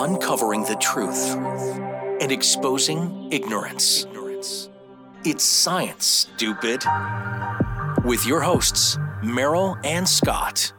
uncovering the truth and exposing ignorance. It's science, stupid. With your hosts, Merrill and Scott.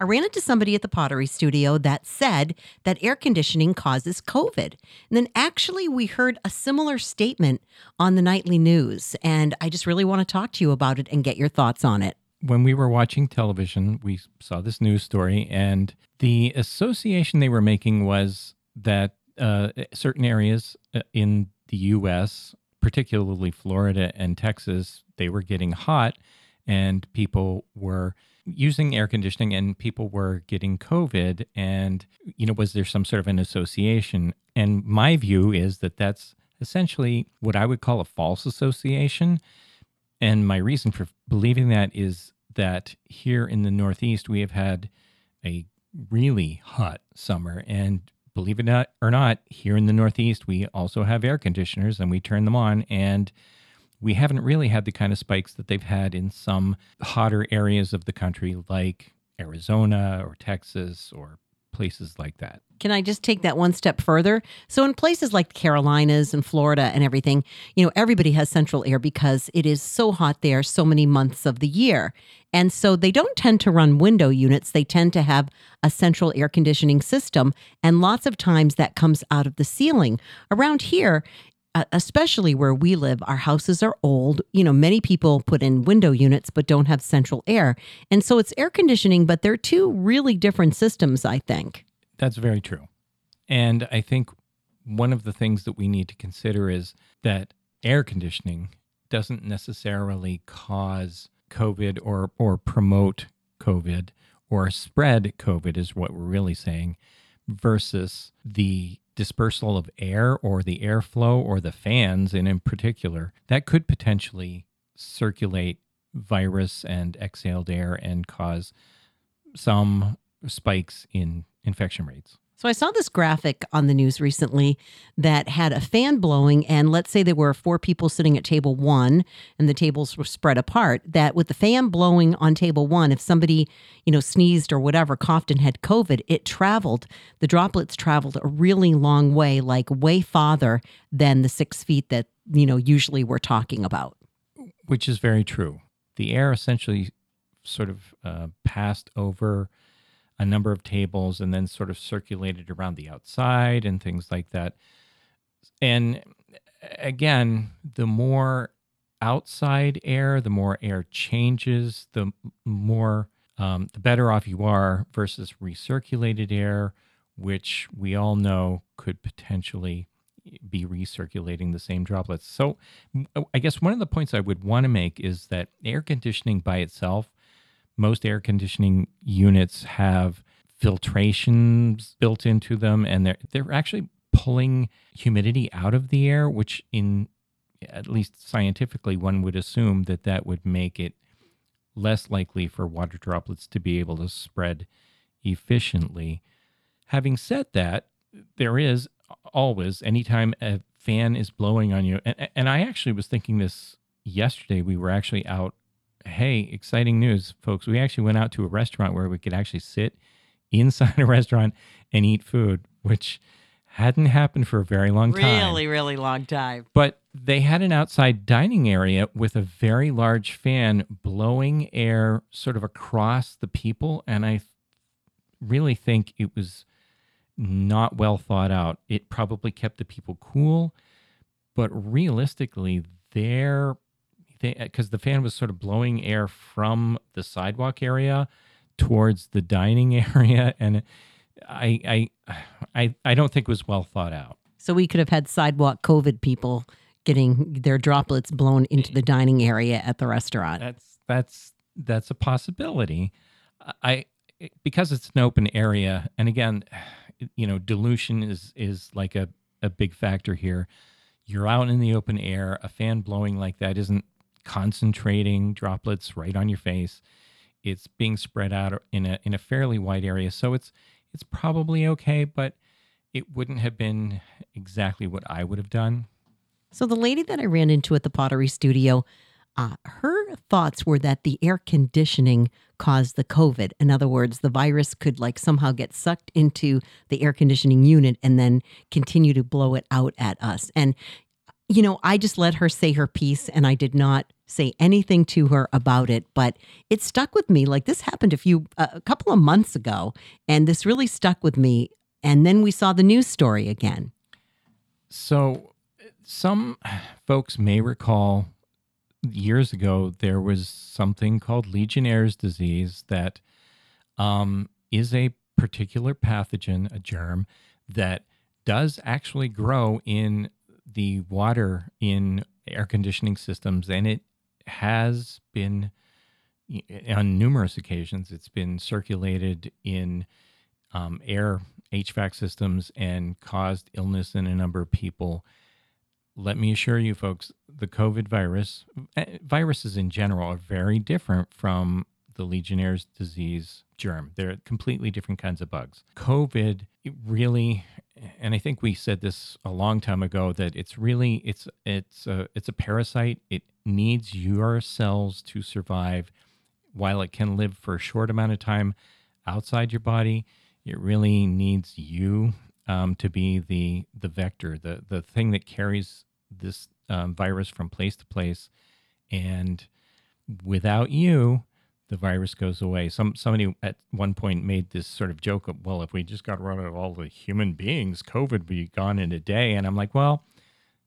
I ran into somebody at the pottery studio that said that air conditioning causes COVID. And then actually, we heard a similar statement on the nightly news. And I just really want to talk to you about it and get your thoughts on it. When we were watching television, we saw this news story, and the association they were making was that uh, certain areas uh, in the U.S., particularly Florida and Texas, they were getting hot, and people were using air conditioning and people were getting COVID. And, you know, was there some sort of an association? And my view is that that's essentially what I would call a false association. And my reason for believing that is that here in the Northeast, we have had a really hot summer. And believe it or not, here in the Northeast, we also have air conditioners and we turn them on. And we haven't really had the kind of spikes that they've had in some hotter areas of the country, like Arizona or Texas or places like that. Can I just take that one step further? So, in places like the Carolinas and Florida and everything, you know, everybody has central air because it is so hot there so many months of the year. And so they don't tend to run window units. They tend to have a central air conditioning system. And lots of times that comes out of the ceiling. Around here, uh, especially where we live, our houses are old. You know, many people put in window units but don't have central air. And so it's air conditioning, but they're two really different systems, I think. That's very true. And I think one of the things that we need to consider is that air conditioning doesn't necessarily cause COVID or, or promote COVID or spread COVID, is what we're really saying, versus the dispersal of air or the airflow or the fans, and in particular, that could potentially circulate virus and exhaled air and cause some spikes in infection rates. So I saw this graphic on the news recently that had a fan blowing, and let's say there were four people sitting at table one, and the tables were spread apart. That with the fan blowing on table one, if somebody you know sneezed or whatever, coughed and had COVID, it traveled. The droplets traveled a really long way, like way farther than the six feet that you know usually we're talking about. Which is very true. The air essentially sort of uh, passed over a number of tables and then sort of circulated around the outside and things like that. And again, the more outside air, the more air changes, the more um, the better off you are versus recirculated air, which we all know could potentially be recirculating the same droplets. So, I guess one of the points I would want to make is that air conditioning by itself most air conditioning units have filtrations built into them and they're they're actually pulling humidity out of the air which in at least scientifically one would assume that that would make it less likely for water droplets to be able to spread efficiently. Having said that there is always anytime a fan is blowing on you and, and i actually was thinking this yesterday we were actually out hey, exciting news, folks. We actually went out to a restaurant where we could actually sit inside a restaurant and eat food, which hadn't happened for a very long time. Really, really long time. But they had an outside dining area with a very large fan blowing air sort of across the people. And I really think it was not well thought out. It probably kept the people cool, but realistically, their because the fan was sort of blowing air from the sidewalk area towards the dining area, and I I I, I don't think it was well thought out. So we could have had sidewalk COVID people getting their droplets blown into the dining area at the restaurant. That's that's that's a possibility. I because it's an open area, and again, you know, dilution is is like a a big factor here. You're out in the open air. A fan blowing like that isn't concentrating droplets right on your face. It's being spread out in a in a fairly wide area, so it's it's probably okay, but it wouldn't have been exactly what I would have done. So the lady that I ran into at the pottery studio, Uh, her thoughts were that the air conditioning caused the COVID. In other words, the virus could like somehow get sucked into the air conditioning unit and then continue to blow it out at us. And, you know, I just let her say her piece and I did not say anything to her about it, but it stuck with me. Like this happened a few, a couple of months ago, and this really stuck with me. And then we saw the news story again. So, some folks may recall years ago there was something called Legionnaire's disease that um, is a particular pathogen, a germ that does actually grow in the water in air conditioning systems, and it has been on numerous occasions. It's been circulated in um, air HVAC systems and caused illness in a number of people. Let me assure you, folks, the COVID virus, eh, viruses in general, are very different from the Legionnaire's disease germ. They're completely different kinds of bugs. COVID really, and I think we said this a long time ago that it's really it's it's a it's a parasite. It needs your cells to survive. While it can live for a short amount of time outside your body, it really needs you um, to be the the vector, the the thing that carries this um, virus from place to place. And without you, the virus goes away. Some somebody at one point made this sort of joke of, well, if we just got rid of all the human beings, COVID would be gone in a day. And I'm like, well,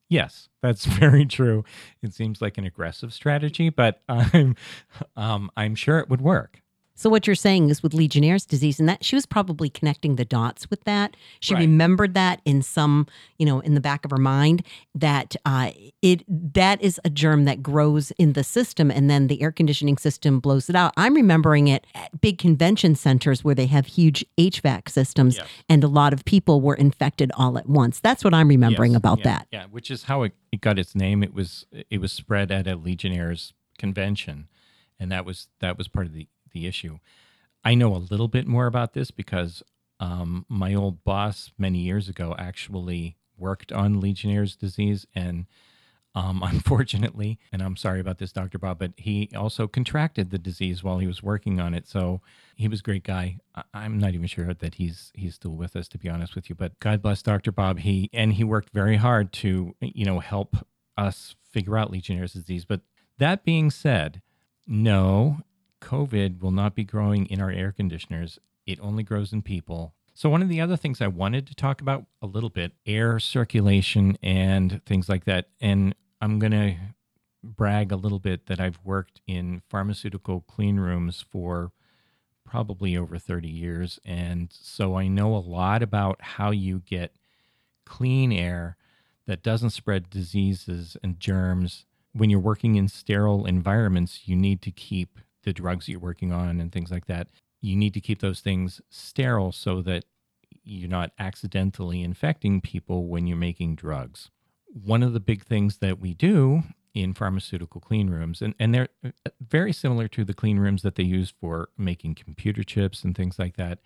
yes, that's very true. It seems like an aggressive strategy, but I'm um, I'm sure it would work. So what you're saying is with Legionnaire's disease, and that she was probably connecting the dots with that. She Right. remembered that in some, you know, in the back of her mind that uh, it that is a germ that grows in the system, and then the air conditioning system blows it out. I'm remembering it at big convention centers where they have huge HVAC systems, Yes. and a lot of people were infected all at once. That's what I'm remembering Yes, about yeah, that. Yeah, which is how it, it got its name. It was it was spread at a Legionnaires convention, and that was that was part of the the issue. I know a little bit more about this because um, my old boss many years ago actually worked on Legionnaire's disease, and um, unfortunately, and I'm sorry about this, Doctor Bob, but he also contracted the disease while he was working on it. So he was a great guy. I- I'm not even sure that he's he's still with us, to be honest with you. But God bless Doctor Bob. He and he worked very hard to you know help us figure out Legionnaire's disease. But that being said, no, COVID will not be growing in our air conditioners. It only grows in people. So, one of the other things I wanted to talk about a little bit air circulation and things like that. And I'm going to brag a little bit that I've worked in pharmaceutical clean rooms for probably over 30 years. And so I know a lot about how you get clean air that doesn't spread diseases and germs. When you're working in sterile environments, you need to keep the drugs you're working on and things like that. You need to keep those things sterile so that you're not accidentally infecting people when you're making drugs. One of the big things that we do in pharmaceutical clean rooms, and, and they're uh, very similar to the clean rooms that they use for making computer chips and things like that.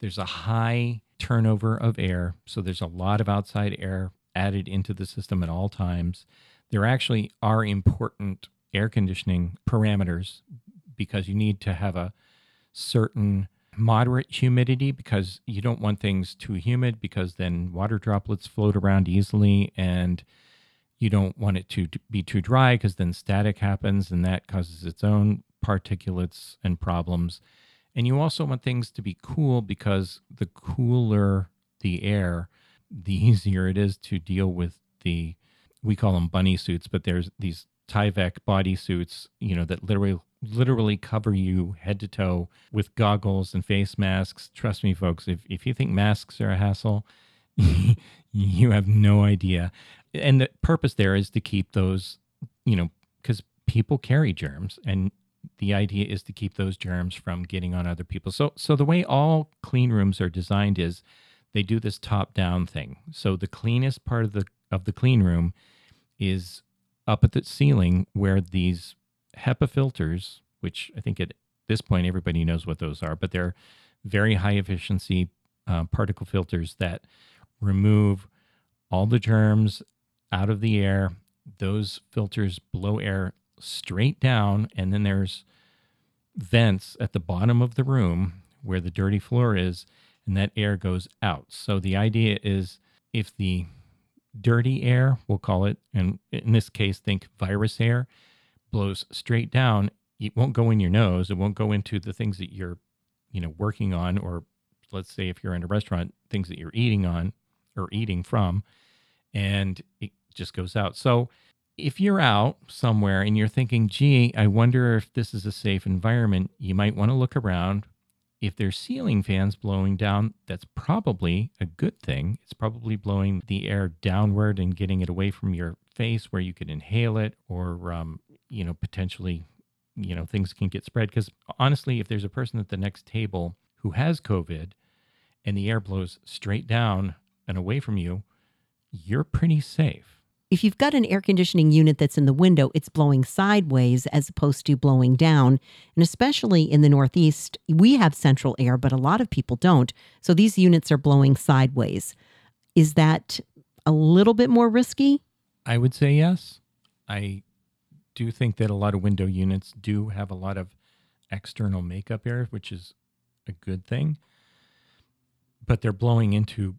There's a high turnover of air, so there's a lot of outside air added into the system at all times. There actually are important air conditioning parameters because you need to have a certain moderate humidity because you don't want things too humid because then water droplets float around easily and you don't want it to be too dry because then static happens and that causes its own particulates and problems. And you also want things to be cool because the cooler the air, the easier it is to deal with the we call them bunny suits, but there's these Tyvek body suits, you know, that literally literally cover you head to toe with goggles and face masks. Trust me, folks, if, if you think masks are a hassle, you have no idea. And the purpose there is to keep those, you know, because people carry germs and the idea is to keep those germs from getting on other people. So so the way all clean rooms are designed is they do this top down thing. So the cleanest part of the of the clean room is up at the ceiling where these HEPA filters, which I think at this point everybody knows what those are, but they're very high efficiency uh, particle filters that remove all the germs out of the air. Those filters blow air straight down, and then there's vents at the bottom of the room where the dirty floor is, and that air goes out. So the idea is if the dirty air, we'll call it, and in this case, think virus air, blows straight down, it won't go in your nose. It won't go into the things that you're, you know, working on, or let's say if you're in a restaurant, things that you're eating on or eating from, and it just goes out. So if you're out somewhere and you're thinking, gee, I wonder if this is a safe environment, you might want to look around. If there's ceiling fans blowing down, that's probably a good thing. It's probably blowing the air downward and getting it away from your face where you could inhale it or, um, you know, potentially, you know, things can get spread. Because honestly, if there's a person at the next table who has COVID and the air blows straight down and away from you, you're pretty safe. If you've got an air conditioning unit that's in the window, it's blowing sideways as opposed to blowing down. And especially in the Northeast, we have central air, but a lot of people don't. So these units are blowing sideways. Is that a little bit more risky? I would say yes. I do think that a lot of window units do have a lot of external makeup air, which is a good thing. But they're blowing into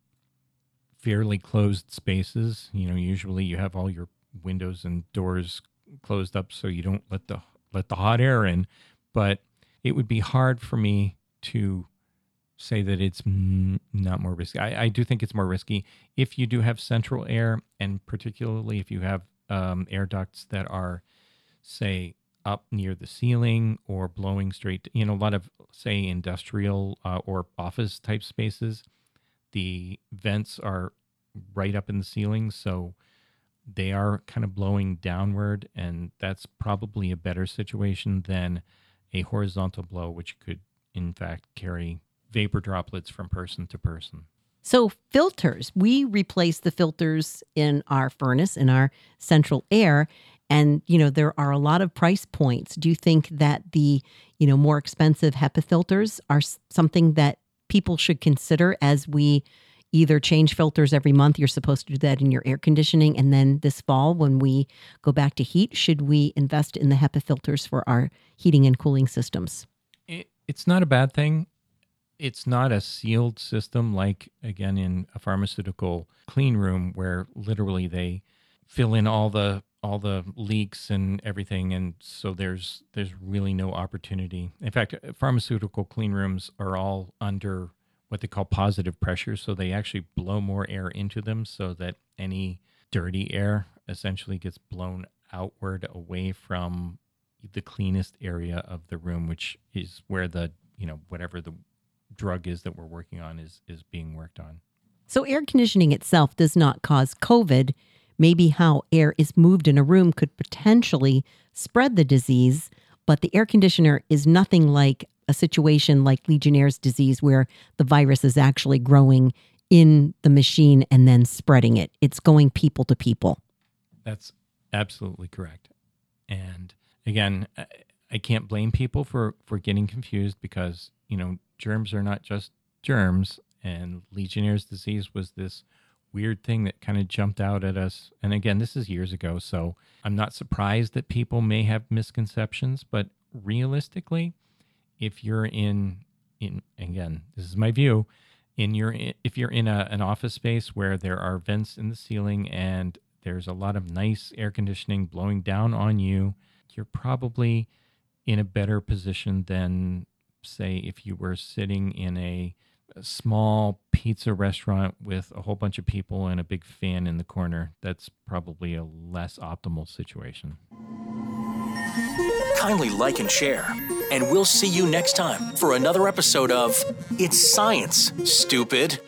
fairly closed spaces. You know, usually you have all your windows and doors closed up so you don't let the let the hot air in. But it would be hard for me to say that it's not more risky. I, I, do think it's more risky if you do have central air, and particularly if you have um, air ducts that are, say, up near the ceiling or blowing straight. You know, a lot of say industrial uh, or office type spaces the vents are right up in the ceiling, so they are kind of blowing downward, and that's probably a better situation than a horizontal blow, which could, in fact, carry vapor droplets from person to person. So, filters, we replace the filters in our furnace, in our central air. And, you know, there are a lot of price points. Do you think that the, you know, more expensive HEPA filters are something that people should consider as we either change filters every month. You're supposed to do that in your air conditioning. And then this fall, when we go back to heat, should we invest in the HEPA filters for our heating and cooling systems? It, it's not a bad thing. It's not a sealed system like, again, in a pharmaceutical clean room where literally they fill in all the all the leaks and everything and so there's there's really no opportunity. In fact uh, pharmaceutical clean rooms are all under what they call positive pressure so they actually blow more air into them so that any dirty air essentially gets blown outward away from the cleanest area of the room which is where the you know whatever the drug is that we're working on is is being worked on. So air conditioning itself does not cause covid maybe how air is moved in a room could potentially spread the disease, but the air conditioner is nothing like a situation like Legionnaire's disease where the virus is actually growing in the machine and then spreading it. It's going people to people. That's absolutely correct. And again, I can't blame people for for getting confused because, you know, germs are not just germs and Legionnaire's disease was this weird thing that kind of jumped out at us. And again, this is years ago, so I'm not surprised that people may have misconceptions, but realistically, if you're in in again, this is my view, in your if you're in a, an office space where there are vents in the ceiling and there's a lot of nice air conditioning blowing down on you, you're probably in a better position than say if you were sitting in a a small pizza restaurant with a whole bunch of people and a big fan in the corner, that's probably a less optimal situation. Kindly like and share, and we'll see you next time for another episode of It's Science, Stupid.